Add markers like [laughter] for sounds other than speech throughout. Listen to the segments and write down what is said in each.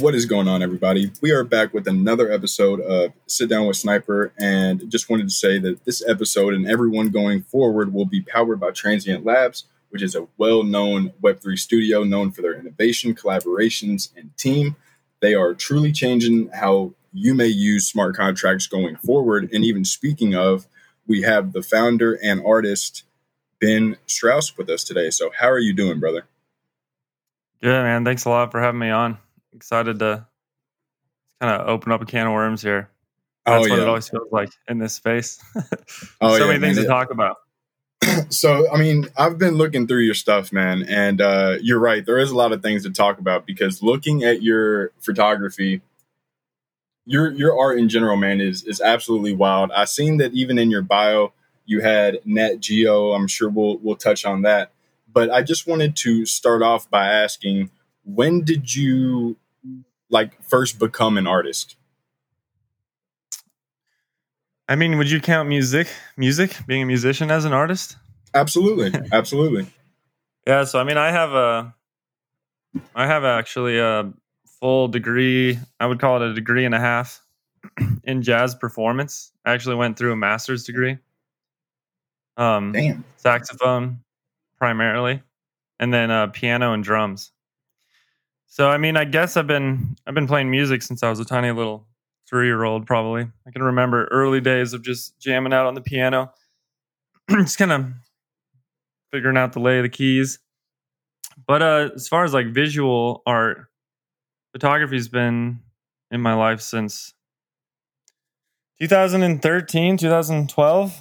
What is going on, everybody? We are back with another episode of Sit Down with Sniper, and just wanted to say that this episode and everyone going forward will be powered by Transient Labs, which is a well known Web3 studio known for their innovation, collaborations, and team. They are truly changing how you may use smart contracts going forward. And even speaking of, we have the founder and artist, Ben Strauss, with us today. So, how are you doing, brother? Good, man. Thanks a lot for having me on excited to kind of open up a can of worms here. That's oh, what it always feels like in this space. [laughs] oh, so yeah, many things man. to talk about. [clears throat] so, I mean, I've been looking through your stuff, man, and uh, you're right. There is a lot of things to talk about because looking at your photography, your your art in general, man, is is absolutely wild. I seen that even in your bio, you had Nat Geo. I'm sure we'll we'll touch on that. But I just wanted to start off by asking, when did you like first become an artist? I mean, would you count music, music, being a musician as an artist? Absolutely, [laughs] absolutely. yeah. So I mean, I have a, I have actually a full degree. I would call it a degree and a half [clears throat] in jazz performance. I actually went through a master's degree. Um, Damn. Saxophone, primarily, and then uh, piano and drums. So I mean, I guess I've been I've been playing music since I was a tiny little three year old. Probably I can remember early days of just jamming out on the piano, [clears throat] just kind of figuring out the lay of the keys. But uh, as far as like visual art, photography's been in my life since 2013, 2012.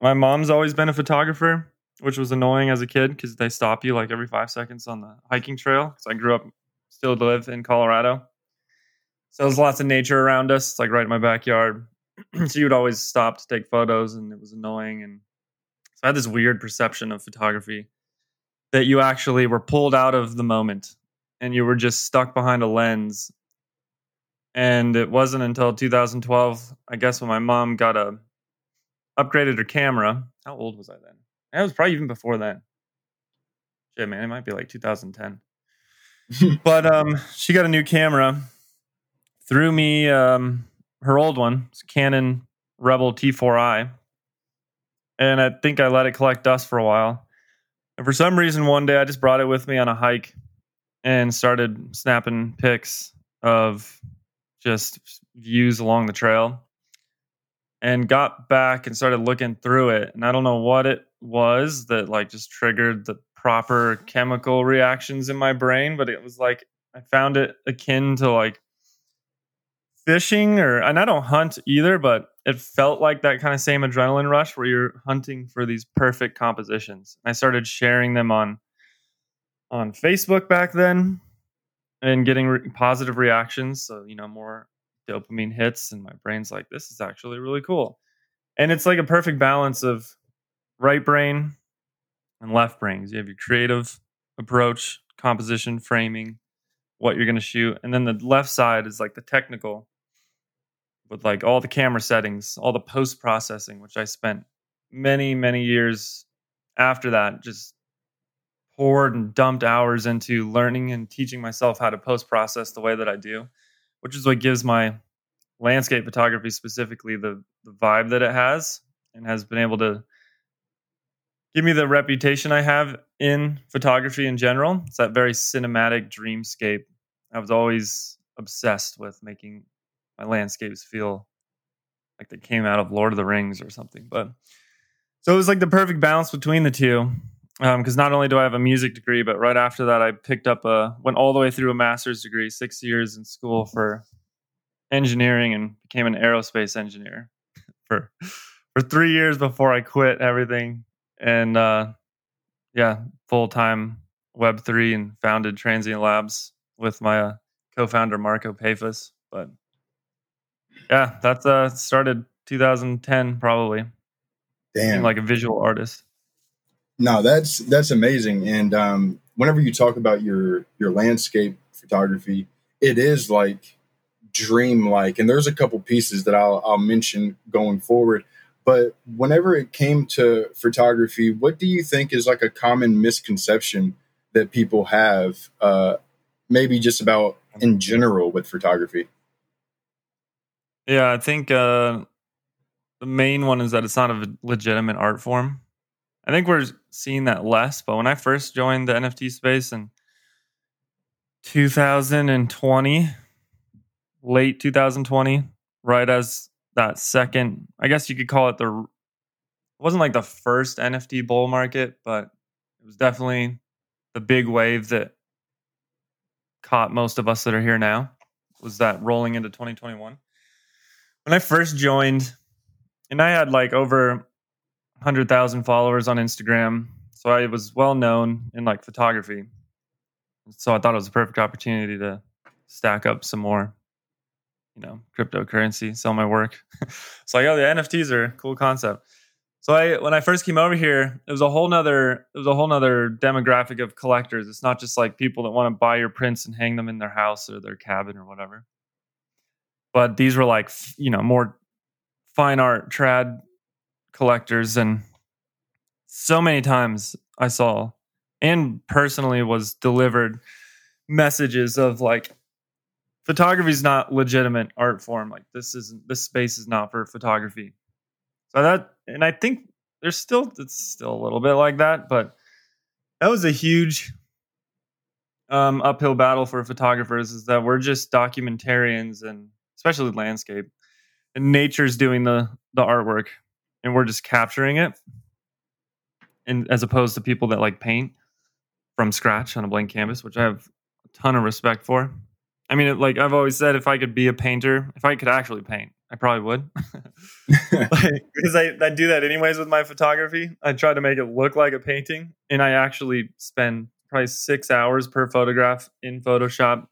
My mom's always been a photographer, which was annoying as a kid because they stop you like every five seconds on the hiking trail. Because I grew up still live in Colorado. So there's lots of nature around us. Like right in my backyard. [clears throat] so you would always stop to take photos and it was annoying. And so I had this weird perception of photography that you actually were pulled out of the moment and you were just stuck behind a lens. And it wasn't until 2012, I guess, when my mom got a upgraded her camera. How old was I then? It was probably even before then. Shit, man, it might be like 2010 [laughs] but um, she got a new camera, threw me um, her old one, it's Canon Rebel T4i, and I think I let it collect dust for a while. And for some reason, one day I just brought it with me on a hike and started snapping pics of just views along the trail and got back and started looking through it and i don't know what it was that like just triggered the proper chemical reactions in my brain, but it was like I found it akin to like fishing or and I don't hunt either, but it felt like that kind of same adrenaline rush where you're hunting for these perfect compositions. I started sharing them on on Facebook back then and getting re- positive reactions, so you know more dopamine hits and my brain's like this is actually really cool. And it's like a perfect balance of right brain and left brains. You have your creative approach, composition, framing, what you're going to shoot. And then the left side is like the technical with like all the camera settings, all the post processing, which I spent many, many years after that just poured and dumped hours into learning and teaching myself how to post process the way that I do, which is what gives my landscape photography specifically the the vibe that it has and has been able to give me the reputation I have in photography in general. It's that very cinematic dreamscape. I was always obsessed with making my landscapes feel like they came out of Lord of the Rings or something. But so it was like the perfect balance between the two. Because um, not only do I have a music degree, but right after that, I picked up a went all the way through a master's degree, six years in school for engineering, and became an aerospace engineer [laughs] for for three years before I quit everything and uh, yeah, full time Web three and founded Transient Labs with my uh, co-founder Marco Peyfuss. But yeah, that's uh started 2010 probably. Damn, like a visual artist. No, that's that's amazing. And um, whenever you talk about your your landscape photography, it is like dreamlike. And there's a couple pieces that I'll I'll mention going forward. But whenever it came to photography, what do you think is like a common misconception that people have, uh, maybe just about in general with photography? Yeah, I think uh, the main one is that it's not a legitimate art form. I think we're seeing that less, but when I first joined the NFT space in 2020, late 2020, right as that second, I guess you could call it the, it wasn't like the first NFT bull market, but it was definitely the big wave that caught most of us that are here now. Was that rolling into 2021? When I first joined, and I had like over 100,000 followers on Instagram. So I was well known in like photography. So I thought it was a perfect opportunity to stack up some more, you know, cryptocurrency, sell my work. [laughs] so like, oh, the NFTs are a cool concept. So I when I first came over here, it was a whole nother it was a whole nother demographic of collectors. It's not just like people that want to buy your prints and hang them in their house or their cabin or whatever. But these were like you know more fine art trad collectors and so many times I saw and personally was delivered messages of like photography is not legitimate art form. Like this isn't this space is not for photography. So that and i think there's still it's still a little bit like that but that was a huge um, uphill battle for photographers is that we're just documentarians and especially landscape and nature's doing the the artwork and we're just capturing it and as opposed to people that like paint from scratch on a blank canvas which i have a ton of respect for i mean like i've always said if i could be a painter if i could actually paint i probably would. [laughs] [laughs] Because I, I do that anyways with my photography. I try to make it look like a painting and i actually spend probably six hours per photograph in photoshop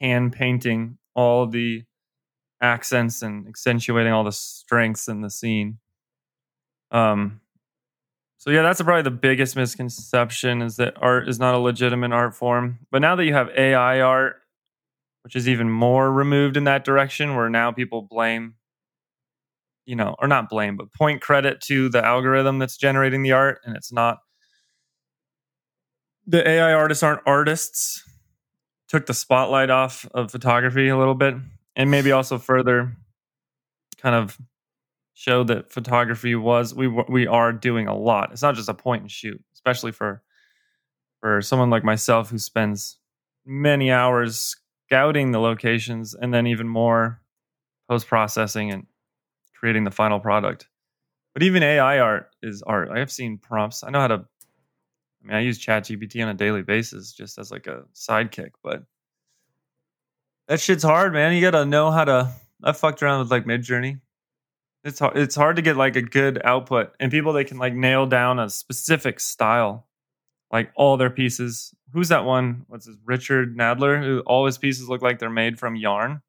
hand painting all the accents and accentuating all the strengths in the scene. Um, so yeah, that's probably the biggest misconception is that art is not a legitimate art form. But now that you have AI art, which is even more removed in that direction, where now people blame, you know, or not blame, but point credit to the algorithm that's generating the art, and it's not the AI artists aren't artists. Took the spotlight off of photography a little bit, and maybe also further kind of show that photography was we we are doing a lot. It's not just a point and shoot, especially for for someone like myself who spends many hours scouting the locations and then even more post processing and creating the final product. But even AI art is art. I have seen prompts. I know how to. I mean, I use ChatGPT on a daily basis just as like a sidekick, but that shit's hard, man. You gotta know how to. I fucked around with like Midjourney it's hard, it's hard to get like a good output and people that can like nail down a specific style, like all their pieces. Who's that one? What's his Richard Nadler? Who all his pieces look like they're made from yarn,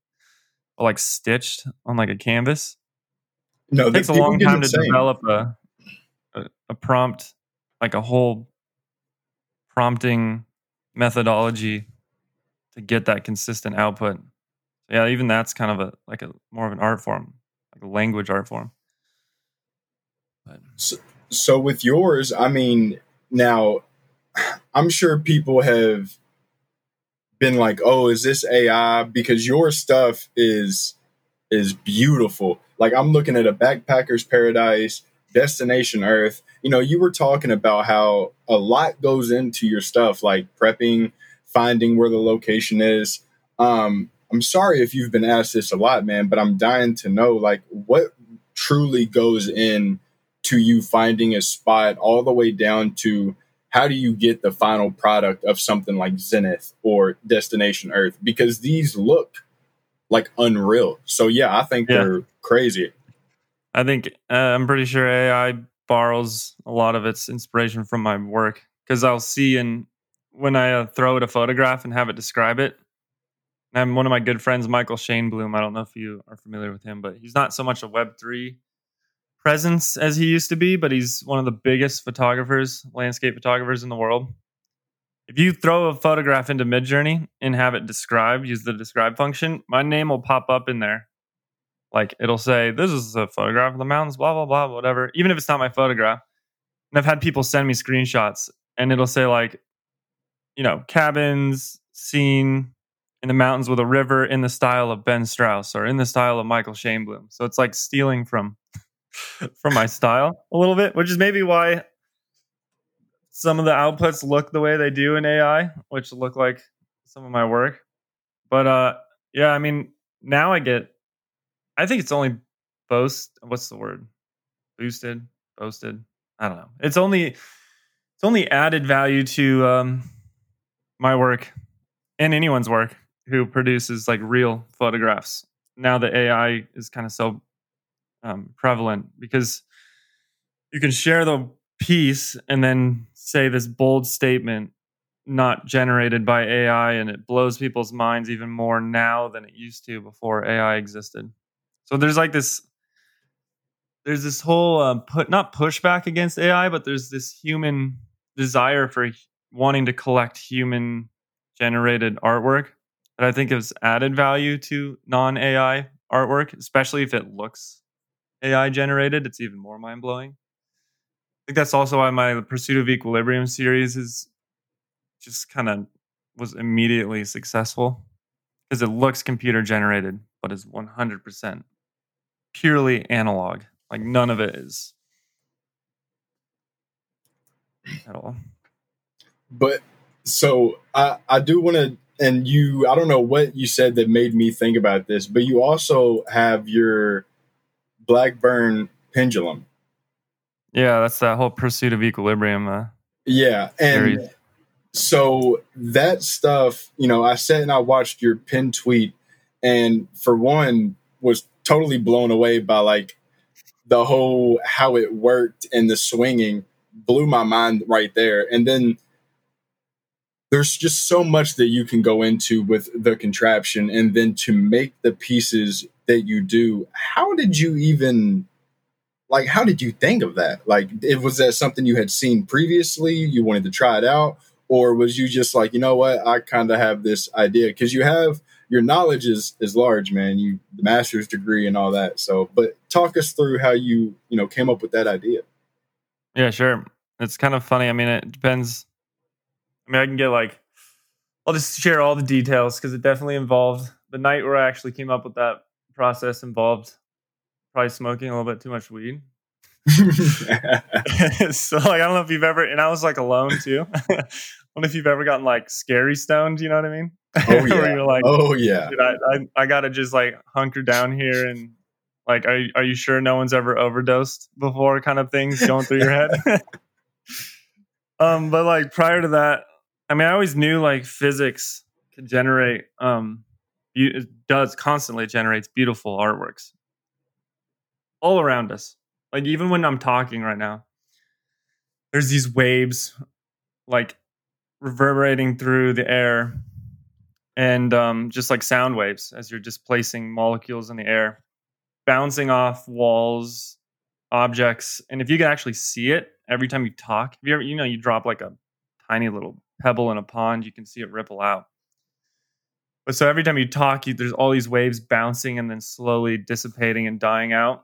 or like stitched on like a canvas. No, it takes a long time to develop a, a a prompt, like a whole prompting methodology to get that consistent output. Yeah, even that's kind of a like a more of an art form like a language art form. But. So, so with yours, I mean, now I'm sure people have been like, "Oh, is this AI?" Because your stuff is is beautiful. Like I'm looking at a backpacker's paradise, destination Earth. You know, you were talking about how a lot goes into your stuff, like prepping, finding where the location is. Um, I'm sorry if you've been asked this a lot, man, but I'm dying to know like what truly goes in to you finding a spot all the way down to how do you get the final product of something like Zenith or Destination Earth because these look like unreal. So yeah, I think yeah. they're crazy. I think uh, I'm pretty sure AI borrows a lot of its inspiration from my work because I'll see and when I uh, throw it a photograph and have it describe it, I'm one of my good friends, Michael Shainblum. I don't know if you are familiar with him, but he's not so much a Web3 presence as he used to be, but he's one of the biggest photographers, landscape photographers in the world. If you throw a photograph into Midjourney and have it described, use the describe function, my name will pop up in there. Like it'll say, This is a photograph of the mountains, blah, blah, blah, whatever. Even if it's not my photograph. And I've had people send me screenshots and it'll say, like, you know, cabins, scene, in the mountains with a river in the style of Ben Strauss or in the style of Michael Shainblum. So it's like stealing from from my style a little bit, which is maybe why some of the outputs look the way they do in AI, which look like some of my work. But uh yeah, I mean, now I get I think it's only boast what's the word? Boosted, boasted. I don't know. It's only it's only added value to um my work and anyone's work who produces like real photographs now that AI is kind of so um, prevalent because you can share the piece and then say this bold statement not generated by AI and it blows people's minds even more now than it used to before AI existed. So there's like this there's this whole uh, put not pushback against AI, but there's this human desire for wanting to collect human generated artwork that I think has added value to non AI artwork, especially if it looks AI generated. It's even more mind blowing. I think that's also why my Pursuit of Equilibrium series is just kind of was immediately successful because it looks computer generated, but is 100% purely analog. Like none of it is at all. But so I, I do want to, and you, I don't know what you said that made me think about this, but you also have your Blackburn pendulum. Yeah, that's that whole pursuit of equilibrium. Uh, yeah, and series. so that stuff, you know, I sat and I watched your pin tweet, and for one, was totally blown away by like the whole how it worked and the swinging blew my mind right there, and then there's just so much that you can go into with the contraption and then to make the pieces that you do. How did you even like how did you think of that? Like it was that something you had seen previously you wanted to try it out? Or was you just like you know what? I kind of have this idea. Because you have your knowledge is is large man. You the master's degree and all that. So but talk us through how you you know came up with that idea. Yeah sure. It's kind of funny. I mean it depends I mean, I can get like, I'll just share all the details because it definitely involved the night where I actually came up with that process involved probably smoking a little bit too much weed. [laughs] so like I don't know if you've ever and I was like alone too. [laughs] I don't know if you've ever gotten like scary stoned, you know what I mean? Oh [laughs] yeah. you're like, oh yeah. I, I, I gotta just like hunker down here and like are are you sure no one's ever overdosed before kind of things going through your head? um, but like prior to that, I mean, I always knew like physics could generate, um, it does constantly generates beautiful artworks all around us. Like even when I'm talking right now, there's these waves like reverberating through the air and um, just like sound waves as you're displacing molecules in the air, bouncing off walls, objects. And if you can actually see it every time you talk, if you ever, you know, you drop like a tiny little pebble in a pond, you can see it ripple out. But so every time you talk, you, there's all these waves bouncing and then slowly dissipating and dying out.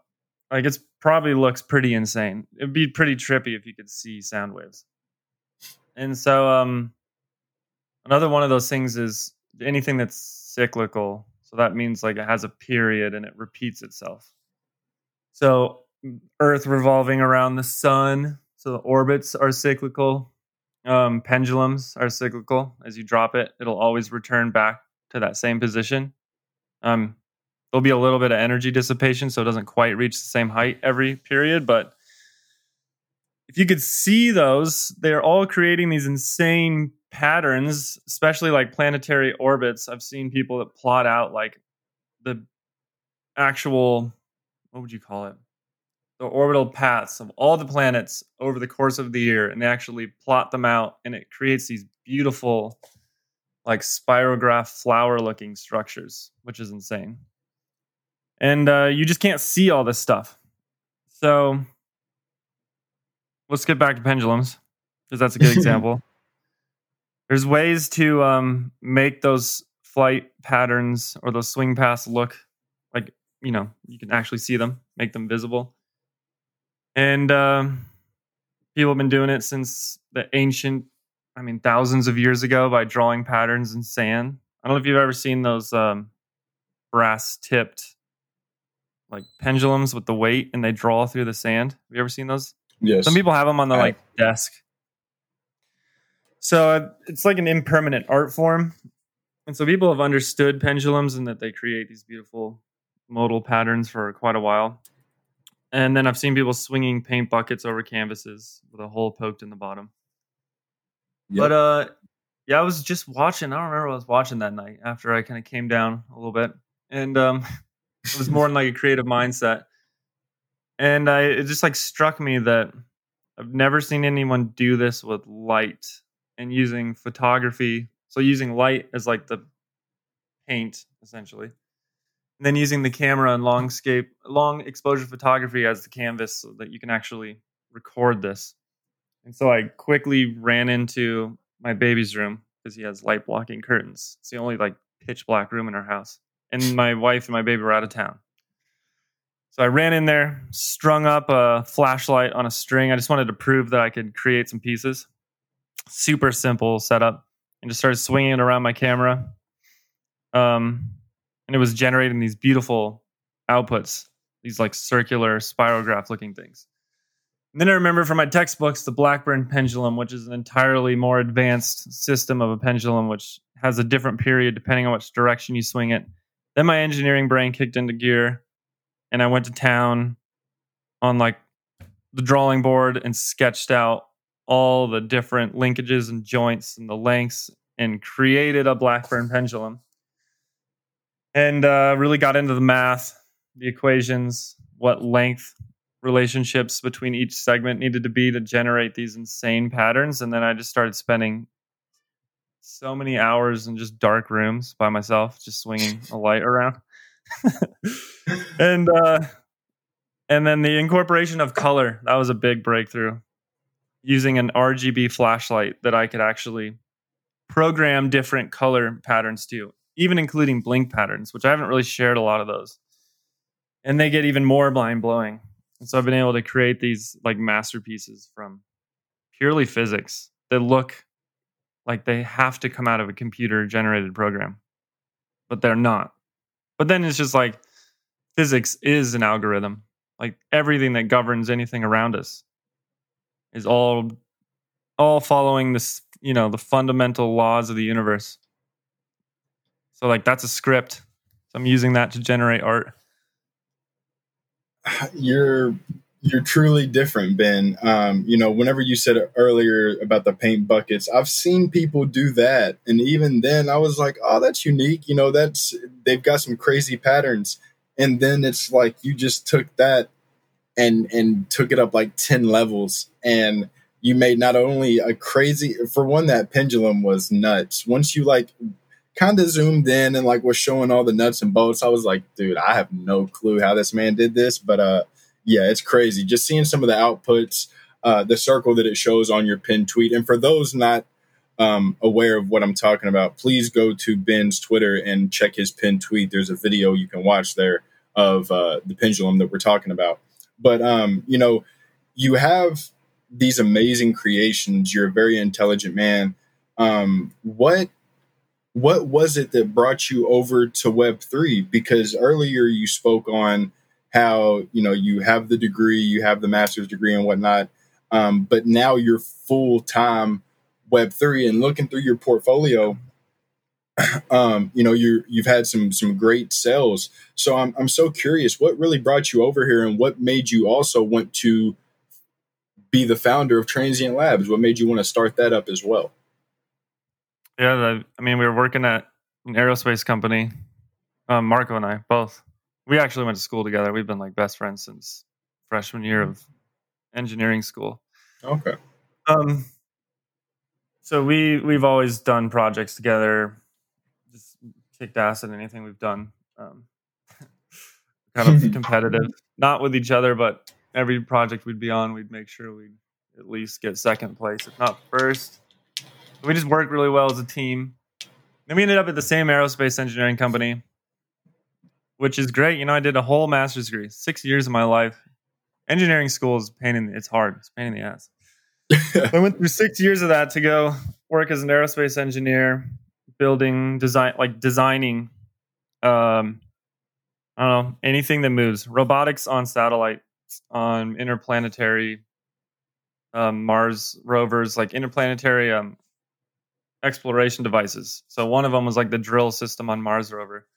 Like it's probably looks pretty insane. It'd be pretty trippy if you could see sound waves. And so, um, another one of those things is anything that's cyclical. So that means like it has a period and it repeats itself. So Earth revolving around the sun. So the orbits are cyclical um, pendulums are cyclical. As you drop it, it'll always return back to that same position. Um, there'll be a little bit of energy dissipation, so it doesn't quite reach the same height every period. But if you could see those, they're all creating these insane patterns, especially like planetary orbits. I've seen people that plot out like the actual, what would you call it? The orbital paths of all the planets over the course of the year and they actually plot them out and it creates these beautiful like spirograph flower looking structures which is insane. And uh, you just can't see all this stuff. So let's get back to pendulums because that's a good [laughs] example. There's ways to um, make those flight patterns or those swing paths look like you know you can actually see them make them visible and uh, people have been doing it since the ancient, I mean, thousands of years ago by drawing patterns in sand I don't know if you've ever seen those um, brass tipped like pendulums with the weight and they draw through the sand. Have you ever seen those? Yes. Some people have them on the I- like desk. So uh, it's like an impermanent art form. And so people have understood pendulums and that they create these beautiful modal patterns for quite a while. And then I've seen people swinging paint buckets over canvases with a hole poked in the bottom. Yep. But uh yeah, I was just watching. I don't remember what I was watching that night after I kind of came down a little bit. And um [laughs] it was more in like a creative mindset. And I it just like struck me that I've never seen anyone do this with light and using photography. So using light as like the paint essentially. And then using the camera and longscape long exposure photography as the canvas so that you can actually record this. And so I quickly ran into my baby's room because he has light blocking curtains. It's the only like pitch black room in our house. And my wife and my baby were out of town. So I ran in there, strung up a flashlight on a string. I just wanted to prove that I could create some pieces. Super simple setup, and just started swinging it around my camera. Um, and it was generating these beautiful outputs, these like circular spirograph looking things. And then I remember from my textbooks the Blackburn pendulum, which is an entirely more advanced system of a pendulum, which has a different period depending on which direction you swing it. Then my engineering brain kicked into gear, and I went to town on like the drawing board and sketched out all the different linkages and joints and the lengths and created a Blackburn pendulum. And uh, really got into the math, the equations, what length relationships between each segment needed to be to generate these insane patterns. And then I just started spending so many hours in just dark rooms by myself, just swinging a light around. [laughs] and uh, and then the incorporation of color that was a big breakthrough. Using an RGB flashlight that I could actually program different color patterns to, even including blink patterns, which I haven't really shared a lot of those. And they get even more mind blowing. And so I've been able to create these like masterpieces from purely physics that look like they have to come out of a computer generated program, but they're not. But then it's just like physics is an algorithm. Like everything that governs anything around us is all all following this, you know, the fundamental laws of the universe. So like that's a script. So I'm using that to generate art. you're you're truly different, Ben. Um, you know, whenever you said earlier about the paint buckets, I've seen people do that, and even then, I was like, "Oh, that's unique." You know, that's they've got some crazy patterns, and then it's like you just took that and and took it up like ten levels, and you made not only a crazy for one that pendulum was nuts. Once you like kind of zoomed in and like was showing all the nuts and bolts, I was like, dude, I have no clue how this man did this, but uh yeah, it's crazy. Just seeing some of the outputs, uh, the circle that it shows on your pinned tweet. And for those not um, aware of what I'm talking about, please go to Ben's Twitter and check his pinned tweet. There's a video you can watch there of uh, the pendulum that we're talking about. But, um, you know, you have these amazing creations. You're a very intelligent man. Um, what what was it that brought you over to Web three? Because earlier you spoke on how you know you have the degree, you have the master's degree and whatnot, um, but now you're full time Web three. And looking through your portfolio, [clears throat] um, you know you you've had some some great sales. So I'm I'm so curious, what really brought you over here, and what made you also want to be the founder of Transient Labs? What made you want to start that up as well? Yeah, the, I mean, we were working at an aerospace company. Um, Marco and I both. We actually went to school together. We've been like best friends since freshman year of engineering school. Okay. Um, so we we've always done projects together. Just kicked ass at anything we've done. Um, [laughs] kind of [laughs] competitive, not with each other, but every project we'd be on, we'd make sure we'd at least get second place, if not first. We just worked really well as a team. Then we ended up at the same aerospace engineering company, which is great. You know, I did a whole master's degree, six years of my life. Engineering school is pain in the, it's hard. It's pain in the ass. [laughs] I went through six years of that to go work as an aerospace engineer, building design like designing um I don't know, anything that moves. Robotics on satellites, on interplanetary um, Mars rovers, like interplanetary um, exploration devices. So one of them was like the drill system on Mars rover.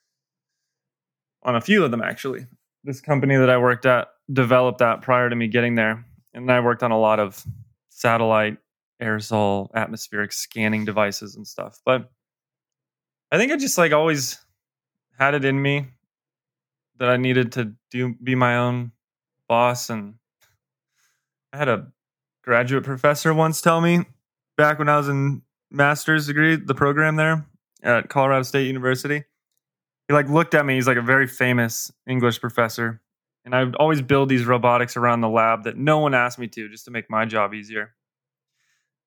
On a few of them, actually. This company that I worked at developed that prior to me getting there. And I worked on a lot of satellite, aerosol, atmospheric scanning devices and stuff. But I think I just like always had it in me that I needed to do be my own boss and I had a graduate professor once tell me back when I was in master's degree, the program there at Colorado State University. He like looked at me. He's like a very famous English professor, and I would always build these robotics around the lab that no one asked me to, just to make my job easier.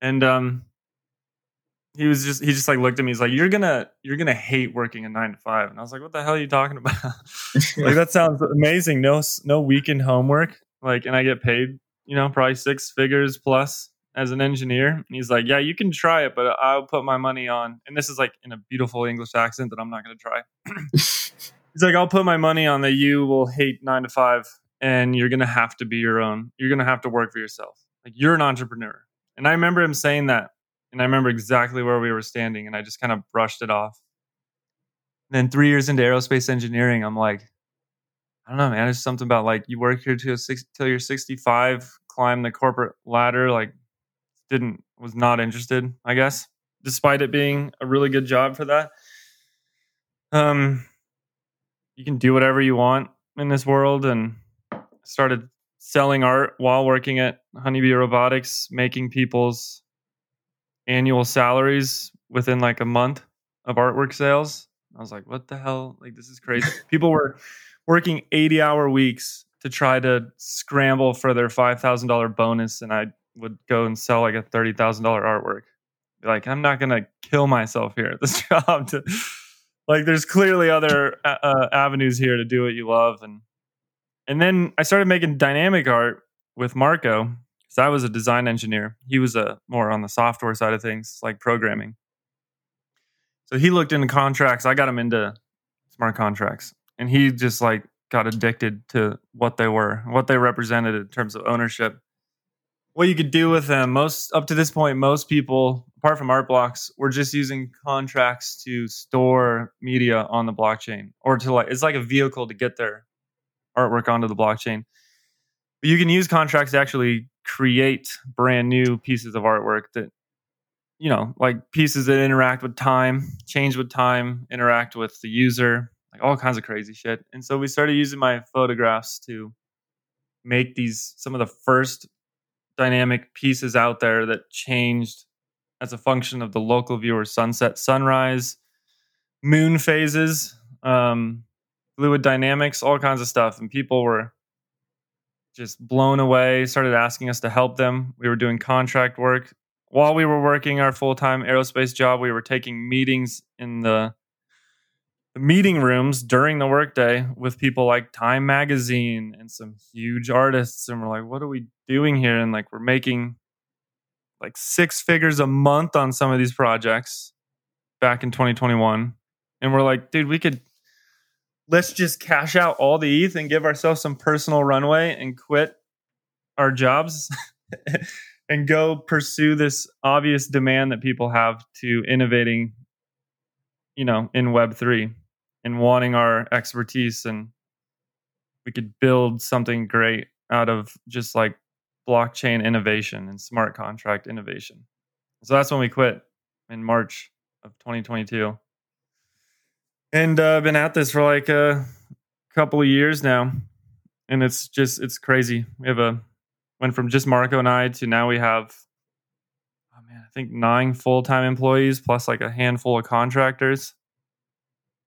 And um, he was just he just like looked at me. He's like, "You're gonna you're gonna hate working a nine to five. And I was like, "What the hell are you talking about? [laughs] like that sounds amazing. No no weekend homework. Like, and I get paid, you know, probably six figures plus as an engineer. And he's like, Yeah, you can try it, but I'll put my money on. And this is like in a beautiful English accent that I'm not going to try. [laughs] he's like, I'll put my money on that you will hate nine to five and you're going to have to be your own. You're going to have to work for yourself. Like, you're an entrepreneur. And I remember him saying that. And I remember exactly where we were standing. And I just kind of brushed it off. And then three years into aerospace engineering, I'm like, I don't know, man. It's something about like you work here till, till you're 65, climb the corporate ladder, like didn't was not interested, I guess, despite it being a really good job for that. Um you can do whatever you want in this world and started selling art while working at Honeybee Robotics, making people's annual salaries within like a month of artwork sales. I was like, what the hell? Like this is crazy. [laughs] People were working 80 hour weeks to try to scramble for their $5,000 bonus and I would go and sell like a thirty thousand dollar artwork. Like, I'm not gonna kill myself here at this [laughs] job. To like, there's clearly other uh, uh, avenues here to do what you love, and and then I started making dynamic art with Marco because I was a design engineer. He was a more on the software side of things, like programming. So he looked into contracts. I got him into smart contracts, and he just like got addicted to what they were, what they represented in terms of ownership what you could do with them. Most up to this point, most people, apart from art blocks, were just using contracts to store media on the blockchain or to like it's like a vehicle to get their artwork onto the blockchain. But you can use contracts to actually create brand new pieces of artwork that you know, like pieces that interact with time, change with time, interact with the user, like all kinds of crazy shit. And so we started using my photographs to make these some of the first dynamic pieces out there that changed as a function of the local viewer sunset, sunrise, moon phases, um, fluid dynamics, all kinds of stuff. And people were just blown away, started asking us to help them. We were doing contract work. While we were working our full time aerospace job, we were taking meetings in the meeting rooms during the workday with people like Time Magazine and some huge artists. And we're like, what are we doing here? And like, we're making like six figures a month on some of these projects back in 2021. And we're like, dude, we could let's just cash out all the ETH and give ourselves some personal runway and quit our jobs [laughs] and go pursue this obvious demand that people have to innovating you know in web 3 and wanting our expertise and we could build something great out of just like blockchain innovation and smart contract innovation. So that's when we quit in March of 2022. And uh, I've been at this for like a couple of years now. And it's just, it's crazy. We have a, went from just Marco and I to now we have, oh man, I think nine full time employees plus like a handful of contractors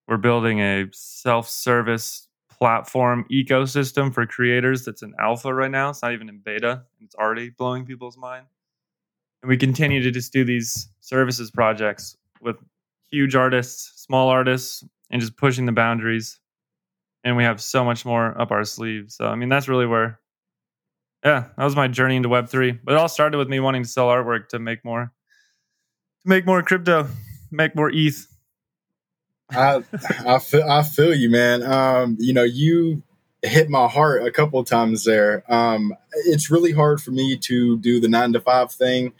we're building a self-service platform ecosystem for creators that's in alpha right now. It's not even in beta. It's already blowing people's mind. And we continue to just do these services projects with huge artists, small artists, and just pushing the boundaries. And we have so much more up our sleeves. So I mean that's really where yeah, that was my journey into web three. But it all started with me wanting to sell artwork to make more to make more crypto, make more ETH I I feel I feel you, man. Um, you know, you hit my heart a couple times there. Um, it's really hard for me to do the nine to five thing.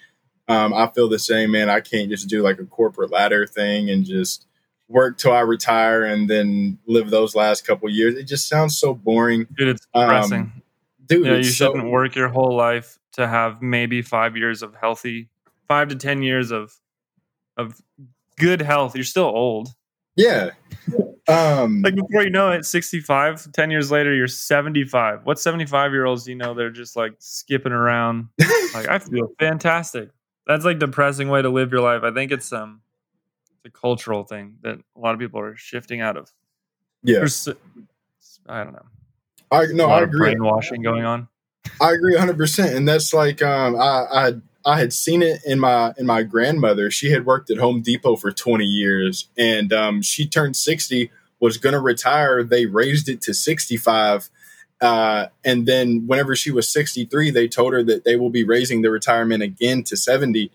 Um, I feel the same, man. I can't just do like a corporate ladder thing and just work till I retire and then live those last couple years. It just sounds so boring. Dude, it's depressing. Um, dude, yeah, you so- shouldn't work your whole life to have maybe five years of healthy, five to ten years of of good health. You're still old. Yeah. Um, Like before you know it, 65, 10 years later, you're 75. What 75 year olds do you know they're just like skipping around? [laughs] Like I feel fantastic. That's like depressing way to live your life. I think it's um it's a cultural thing that a lot of people are shifting out of. yeah. I don't know. I no, I agree. brainwashing going on. I agree 100. percent And that's like um, I, I I had seen it in my in my grandmother. She had worked at Home Depot for 20 years, and um, she turned 60, was going to retire. They raised it to 65. Uh, and then whenever she was 63, they told her that they will be raising the retirement again to 70.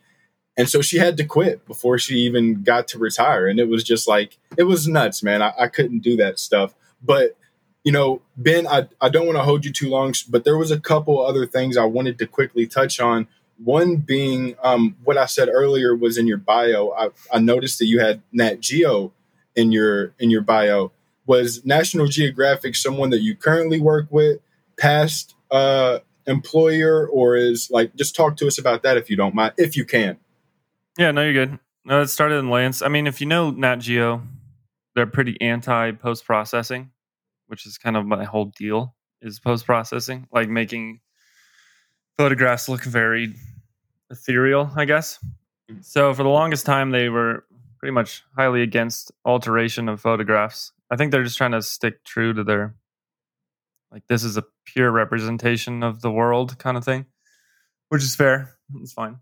And so she had to quit before she even got to retire. And it was just like, it was nuts, man. I, I couldn't do that stuff. But, you know, Ben, I, I don't want to hold you too long, but there was a couple other things I wanted to quickly touch on. One being um, what I said earlier was in your bio. I, I noticed that you had Nat Geo in your in your bio. Was National Geographic someone that you currently work with, past uh, employer, or is like just talk to us about that if you don't mind, if you can. Yeah, no, you're good. No, it started in Lance. I mean, if you know Nat Geo, they're pretty anti post processing, which is kind of my whole deal is post processing, like making photographs look very ethereal, I guess. So for the longest time, they were pretty much highly against alteration of photographs. I think they're just trying to stick true to their like this is a pure representation of the world kind of thing, which is fair. It's fine.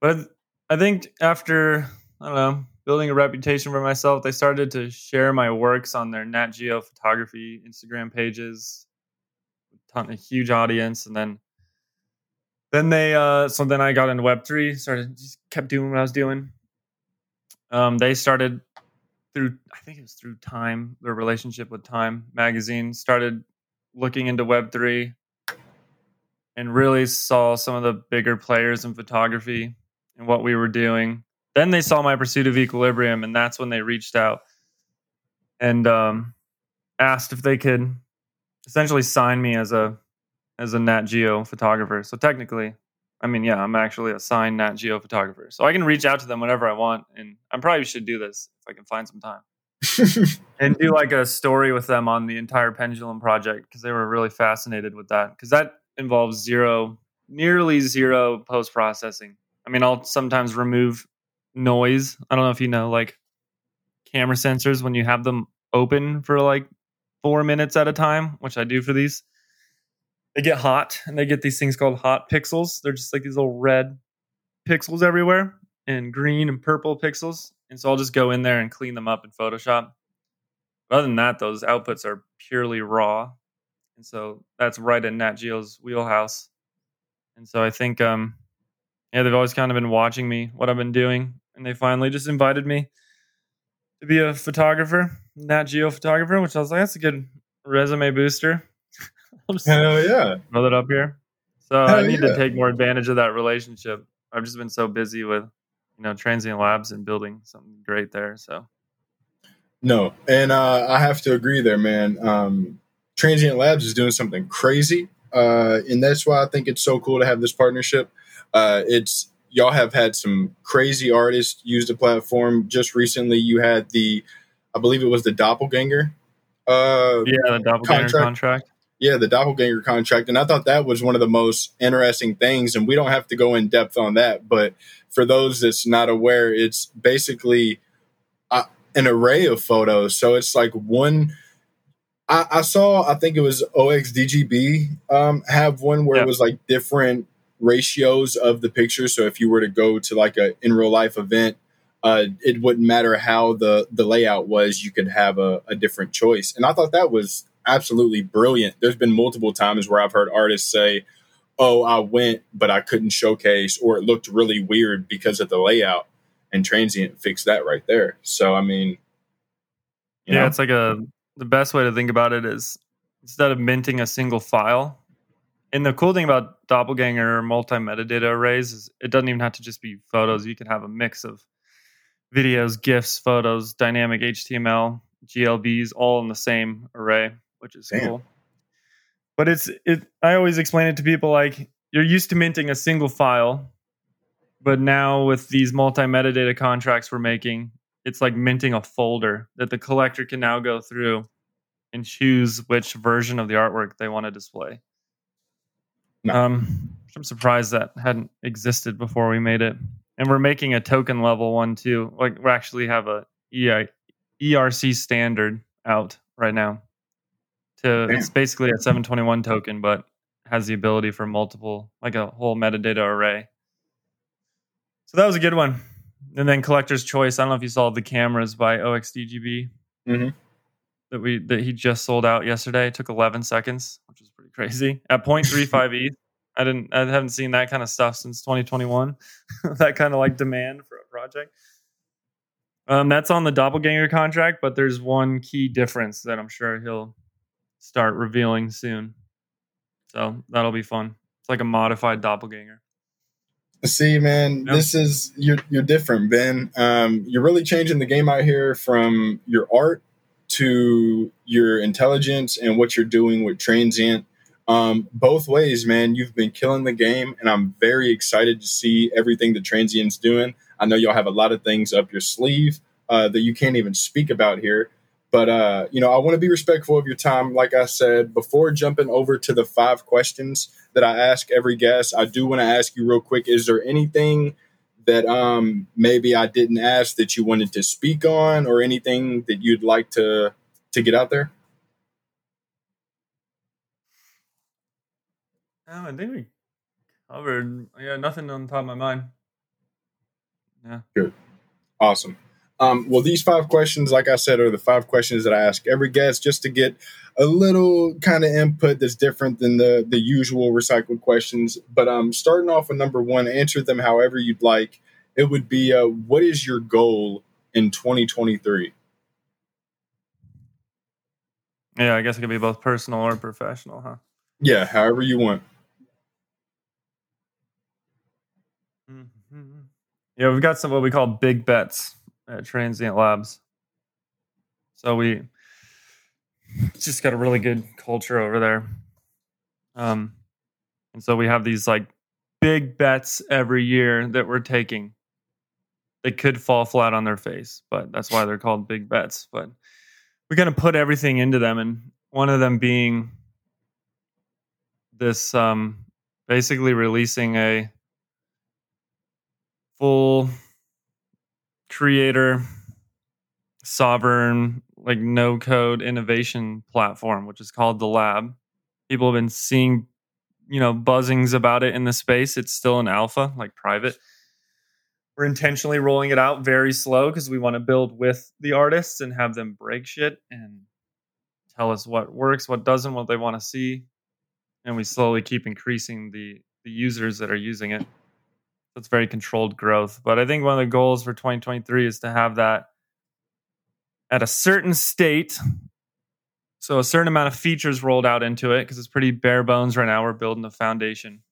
But I think after I don't know building a reputation for myself, they started to share my works on their Nat Geo photography Instagram pages, ton a huge audience, and then then they uh so then I got into Web three, started just kept doing what I was doing. Um, they started through I think it was through Time, their relationship with Time magazine, started looking into Web three and really saw some of the bigger players in photography and what we were doing. Then they saw my pursuit of equilibrium, and that's when they reached out and um, asked if they could essentially sign me as a as a Nat Geo photographer. So technically, I mean, yeah, I'm actually a signed Nat Geo photographer. So I can reach out to them whenever I want, and I probably should do this if I can find some time [laughs] and do like a story with them on the entire pendulum project because they were really fascinated with that because that involves zero nearly zero post processing i mean i'll sometimes remove noise i don't know if you know like camera sensors when you have them open for like four minutes at a time which i do for these they get hot and they get these things called hot pixels they're just like these little red pixels everywhere and green and purple pixels and so I'll just go in there and clean them up in Photoshop. But other than that, those outputs are purely raw, and so that's right in Nat Geo's wheelhouse. And so I think, um, yeah, they've always kind of been watching me, what I've been doing, and they finally just invited me to be a photographer, Nat Geo photographer, which I was like, that's a good resume booster. I'll Hell yeah. throw that up here. So I need yeah. to take more advantage of that relationship. I've just been so busy with, you know, transient labs and building something great there. So No, and uh, I have to agree there, man. Um, Transient Labs is doing something crazy, uh, and that's why I think it's so cool to have this partnership. Uh, it's y'all have had some crazy artists use the platform. Just recently, you had the, I believe it was the Doppelganger. Uh, yeah, the doppelganger Contract. contract. Yeah, the doppelganger contract. And I thought that was one of the most interesting things. And we don't have to go in depth on that. But for those that's not aware, it's basically uh, an array of photos. So it's like one. I, I saw, I think it was OXDGB um, have one where Yeah. it was like different ratios of the picture. So if you were to go to like a in real life event, uh, it wouldn't matter how the the layout was. You could have a, a different choice, and I thought that was absolutely brilliant. There's been multiple times where I've heard artists say, "Oh, I went, but I couldn't showcase, or it looked really weird because of the layout." And Transient fixed that right there. So I mean, You yeah, know? it's like a the best way to think about it is instead of minting a single file. And the cool thing about doppelganger multi metadata arrays is it doesn't even have to just be photos. You can have a mix of videos, GIFs, photos, dynamic HTML, GLBs, all in the same array, which is Damn. cool. But it's it. I always explain it to people like you're used to minting a single file, but now with these multi metadata contracts we're making, it's like minting a folder that the collector can now go through and choose which version of the artwork they want to display. No. Um, I'm surprised that hadn't existed before we made it. And we're making a token level one too. Like we actually have a EI, ERC standard out right now. To Damn. it's basically a 721 token, but has the ability for multiple, like a whole metadata array. So that was a good one. And then collector's choice. I don't know if you saw the cameras by 0xDGB Mhm. that we that he just sold out yesterday. It took 11 seconds, which is pretty crazy. At 0.35 ETH. I didn't I haven't seen that kind of stuff since 2021. [laughs] that kind of like demand for a project. Um, that's on the doppelganger contract, but there's one key difference that I'm sure he'll start revealing soon. So that'll be fun. It's like a modified doppelganger. See, man, Yeah. this is you're you're different, Ben. Um, you're really changing the game out here from your art to your intelligence and what you're doing with transient. Um, both ways, man. You've been killing the game, and I'm very excited to see everything the transient's doing. I know y'all have a lot of things up your sleeve uh, that you can't even speak about here. But uh, you know, I want to be respectful of your time. Like I said before, jumping over to the five questions that I ask every guest, I do want to ask you real quick: Is there anything that um, maybe I didn't ask that you wanted to speak on, or anything that you'd like to to get out there? Oh, I think we covered. Yeah, nothing on top of my mind. Yeah. Good. Awesome. Um, well, these five questions, like I said, are the five questions that I ask every guest just to get a little kind of input that's different than the the usual recycled questions. But um, starting off with number one, answer them however you'd like. It would be, uh, what is your goal in 2023? Yeah, I guess it could be both personal or professional, huh? Yeah, however you want. Mhm. Yeah, we've got some what we call big bets at Transient Labs. So we [laughs] just got a really good culture over there. Um, and so we have these like big bets every year that we're taking. They could fall flat on their face, but that's why they're called big bets. But we're going to put everything into them, and one of them being this um, basically releasing a full creator sovereign like no code innovation platform which is called the lab. People have been seeing you know buzzings about it in the space. It's still in alpha like private. We're intentionally rolling it out very slow because we want to build with the artists and have them break shit and tell us what works what doesn't what they want to see. And we slowly keep increasing the the users that are using it it's very controlled growth. But i think one of the goals for 2023 is to have that at a certain state so a certain amount of features rolled out into it because it's pretty bare bones right now we're building the foundation.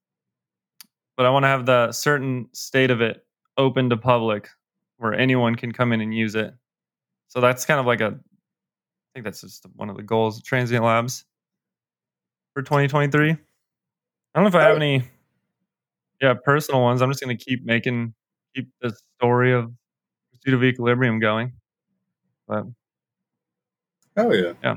But i want to have the certain state of it open to public where anyone can come in and use it. So that's kind of like a i think that's just one of the goals of transient labs for 2023 i don't know if i have any yeah personal ones i'm just going to keep making keep the story of pursuit of equilibrium going but Oh yeah. Yeah.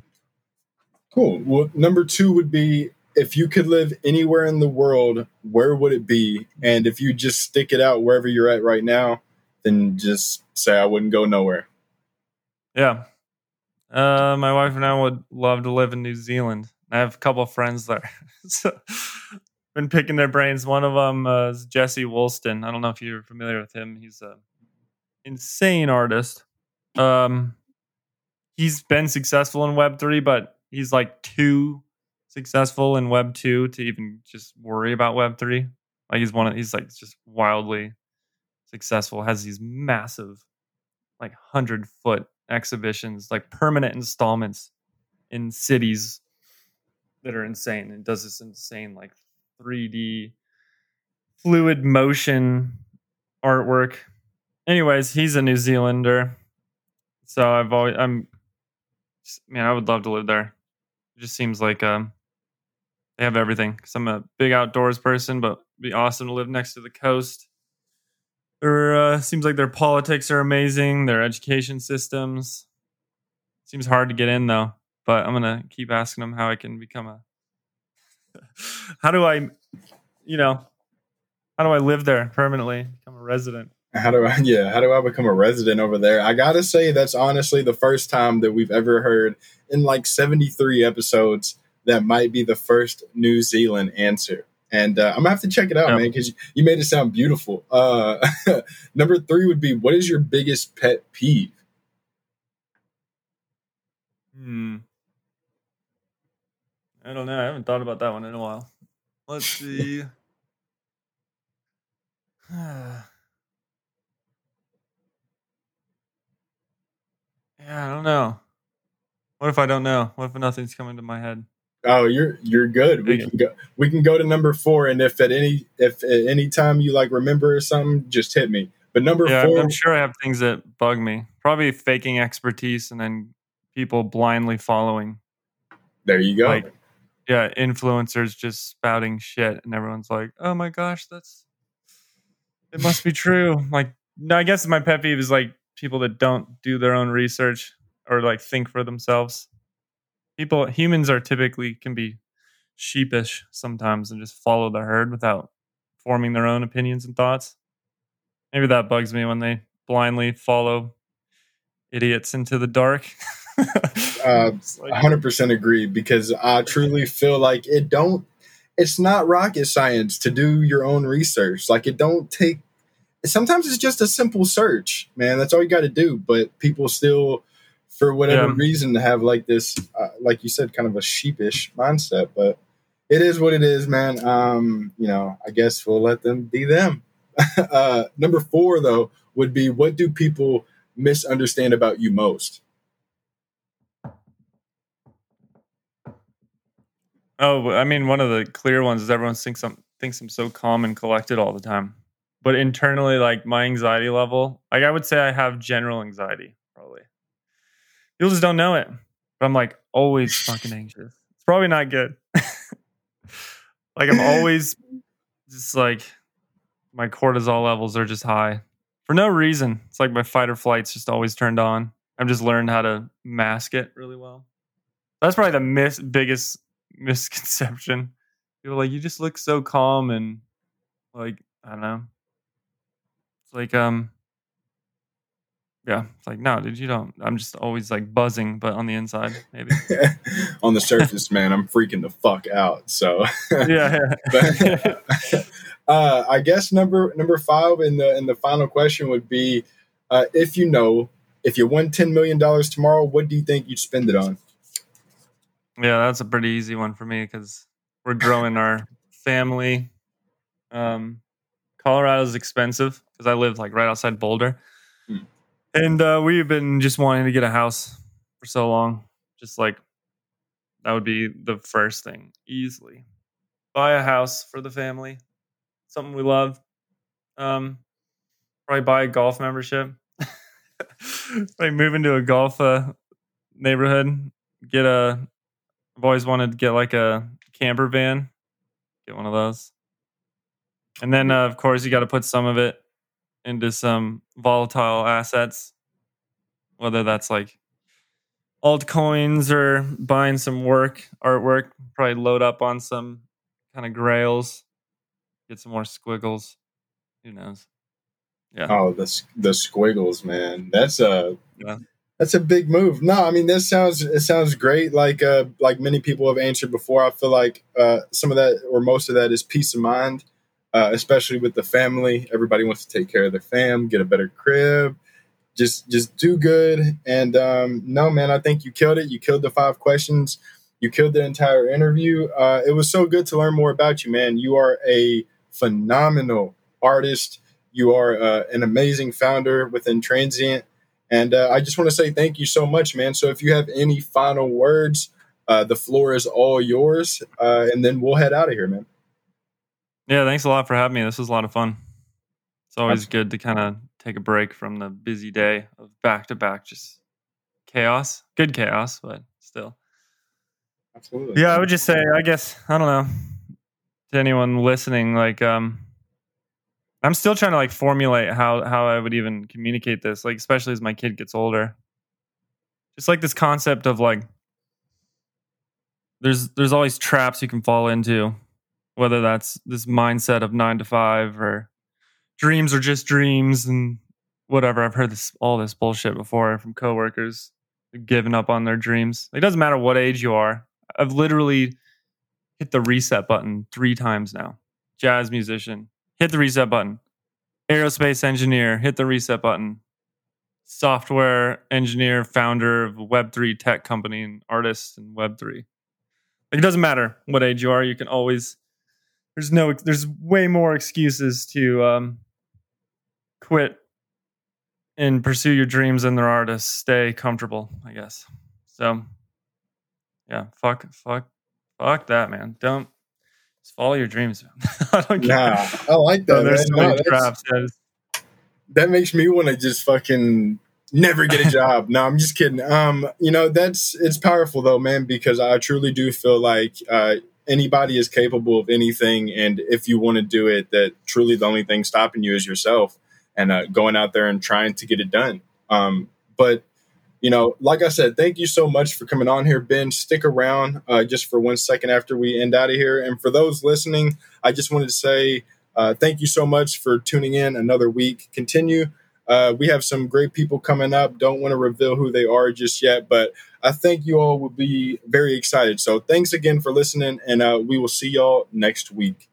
Cool. Well, number two would be if you could live anywhere in the world, where would it be? And if you just stick it out wherever you're at right now, then just say I wouldn't go nowhere. Yeah. Uh, my wife and I would love to live in New Zealand. I have a couple of friends there. [laughs] so, been picking their brains. One of them uh, is Jesse Woolston. I don't know if you're familiar with him. He's a insane artist. Um, he's been successful in Web three, but he's like too successful in Web two to even just worry about Web three. Like he's one of he's like just wildly successful. Has these massive, like hundred foot exhibitions, like permanent installments in cities that are insane. and does this insane like 3D fluid motion artwork. Anyways, he's a New Zealander. So I've always I'm man, I would love to live there. It just seems like um they have everything. Cause I'm a big outdoors person, but it'd be awesome to live next to the coast. Their uh, seems like their politics are amazing. Their education systems seems hard to get in though. But I'm gonna keep asking them how I can become a. [laughs] how do I, you know, how do I live there permanently, become a resident? How do I, [laughs] yeah, how do I become a resident over there? I gotta say, that's honestly the first time that we've ever heard in like 73 episodes that might be the first New Zealand answer. And uh, I'm gonna have to check it out, man, because you made it sound beautiful. Uh, [laughs] number three would be what is your biggest pet peeve? Hmm. I don't know. I haven't thought about that one in a while. Let's [laughs] see. [sighs] Yeah, I don't know. What if I don't know? What if nothing's coming to my head? Oh, you're you're good. We can go. We can go to number four, and if at any if at any time you like remember or something, just hit me. But number yeah, four, I'm sure I have things that bug me. Probably faking expertise and then people blindly following. There you go. Like, yeah, influencers just spouting shit, and everyone's like, "Oh my gosh, that's it must be true." Like, no, I guess my pet peeve is like people that don't do their own research or like think for themselves. People, humans are typically can be sheepish sometimes and just follow the herd without forming their own opinions and thoughts. Maybe that bugs me when they blindly follow idiots into the dark. [laughs] uh, 100% agree because I truly feel like it don't it's not rocket science to do your own research. Like it don't take sometimes it's just a simple search, man. That's all you got to do. But people still, for whatever yeah. reason, have like this, uh, like you said, kind of a sheepish mindset. But it is what it is, man. Um, you know, I guess we'll let them be them. [laughs] uh, number four, though, would be what do people misunderstand about you most? Oh, I mean, one of the clear ones is everyone thinks I'm thinks I'm so calm and collected all the time. But internally like my anxiety level like i would say i have general anxiety probably. People just don't know it. But i'm like always fucking [laughs] anxious. It's probably not good. [laughs] Like i'm [laughs] always just like my cortisol levels are just high. For no reason. It's like my fight or flight's just always turned on. I've just learned how to mask it really well. That's probably the mis- biggest misconception [laughs] people like you just look so calm and like i don't know it's like, um, yeah, it's like, no, dude, you don't. I'm just always like buzzing, but on the inside, maybe. [laughs] on the surface, man, I'm freaking the fuck out. So, [laughs] yeah. but, uh, I guess number number five in the in the final question would be, uh, if you know, if you won ten million dollars tomorrow, what do you think you'd spend it on? Yeah, that's a pretty easy one for me because we're growing our family. Um, Colorado's expensive because I live like right outside Boulder, hmm. and uh, we've been just wanting to get a house for so long. Just like that would be the first thing easily. Buy a house for the family, something we love. Um, probably buy a golf membership. [laughs] like move into a golf uh, neighborhood. Get a. I've always wanted to get like a camper van. Get one of those. And then, uh, of course, you got to put some of it into some volatile assets, whether that's like altcoins or buying some work, artwork. Probably load up on some kind of grails, get some more squiggles. Who knows? Yeah. Oh, the the squiggles, man. That's a yeah. That's a big move. No, I mean this sounds it sounds great. Like uh, like many people have answered before. I feel like uh, some of that or most of that is peace of mind uh, especially with the family. Everybody wants to take care of their fam, get a better crib, just just do good. And um, no, man, I think you killed it. You killed the five questions. You killed the entire interview. Uh, it was so good to learn more about you, man. You are a phenomenal artist. You are uh, an amazing founder within Transient. And uh, I just want to say thank you so much, man. So if you have any final words, uh, the floor is all yours, uh, and then we'll head out of here, man. Yeah, thanks a lot for having me. This was a lot of fun. It's always good to kind of take a break from the busy day of back to back, just chaos. Good chaos, but still. Absolutely. Yeah, I would just say, I guess, I don't know, to anyone listening, like, um, I'm still trying to like formulate how how I would even communicate this, like especially as my kid gets older. Just like this concept of like there's there's always traps you can fall into, whether that's this mindset of nine to five or dreams are just dreams and whatever. I've heard this all this bullshit before from coworkers giving up on their dreams. It doesn't matter what age you are. I've literally hit the reset button three times now. Jazz musician, hit the reset button. Aerospace engineer, hit the reset button. Software engineer, founder of a Web3 tech company and artist in Web3. Like, it doesn't matter what age you are, you can always there's no there's way more excuses to um, quit and pursue your dreams and there are to stay comfortable, I guess. So yeah, fuck fuck fuck that man. Don't just follow your dreams. [laughs] I don't care. Nah, I like that. there's so many traps. That makes me want to just fucking never get a [laughs] job. no, I'm just kidding. Um, you know, that's it's powerful though, man, because I truly do feel like uh, anybody is capable of anything, and if you want to do it, that truly the only thing stopping you is yourself and uh, going out there and trying to get it done. Um, but you know, like I said, thank you so much for coming on here, Ben. Stick around uh, just for one second after we end out of here. And for those listening, I just wanted to say uh, thank you so much for tuning in another week. Continue. Uh, we have some great people coming up. Don't want to reveal who they are just yet, but I think you all will be very excited. So thanks again for listening, and uh, we will see y'all next week.